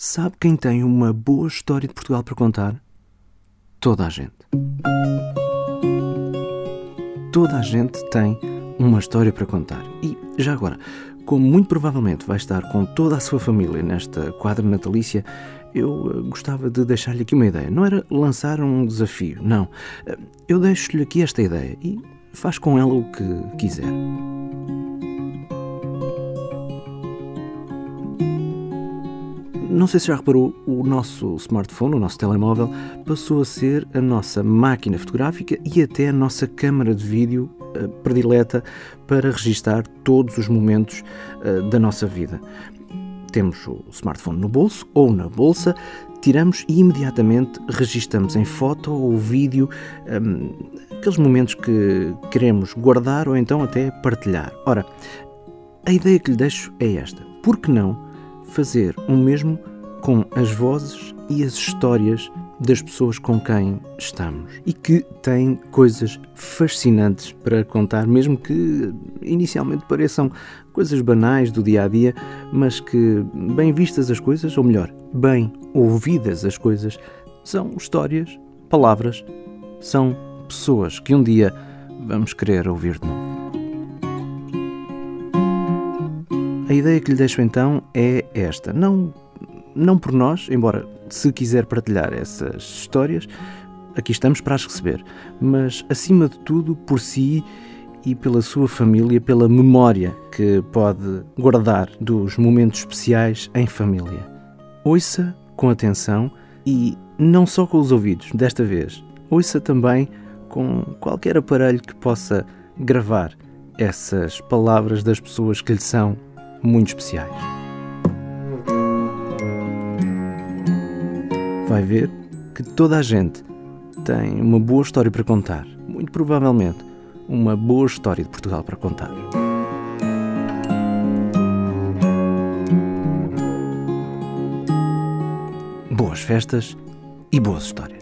Sabe quem tem uma boa história de Portugal para contar? Toda a gente. Toda a gente tem uma história para contar. E, já agora, como muito provavelmente vai estar com toda a sua família nesta quadra natalícia, eu eh, gostava de deixar-lhe aqui uma ideia. Não era lançar um desafio, não. Eh, eu deixo-lhe aqui esta ideia e faz com ela o que quiser. Não sei se já reparou, o nosso smartphone, o nosso telemóvel, passou a ser a nossa máquina fotográfica e até a nossa câmara de vídeo uh, predileta para registar todos os momentos uh, da nossa vida. Temos o smartphone no bolso ou na bolsa, tiramos e imediatamente registamos em foto ou vídeo um, aqueles momentos que queremos guardar ou então até partilhar. Ora, a ideia que lhe deixo é esta: por que não fazer o mesmo com as vozes e as histórias das pessoas com quem estamos e que têm coisas fascinantes para contar, mesmo que inicialmente pareçam coisas banais do dia a dia, mas que, bem vistas as coisas, ou melhor, bem ouvidas as coisas, são histórias, palavras, são pessoas que um dia vamos querer ouvir de novo. A ideia que lhe deixo então é esta. Não, não por nós, embora se quiser partilhar essas histórias, aqui estamos para as receber, mas acima de tudo por si e pela sua família, pela memória que pode guardar dos momentos especiais em família. Ouça com atenção e não só com os ouvidos, desta vez, ouça também com qualquer aparelho que possa gravar essas palavras das pessoas que lhe são muito especiais. vai ver que toda a gente tem uma boa história para contar. Muito provavelmente, uma boa história de Portugal para contar. Boas festas e boas histórias.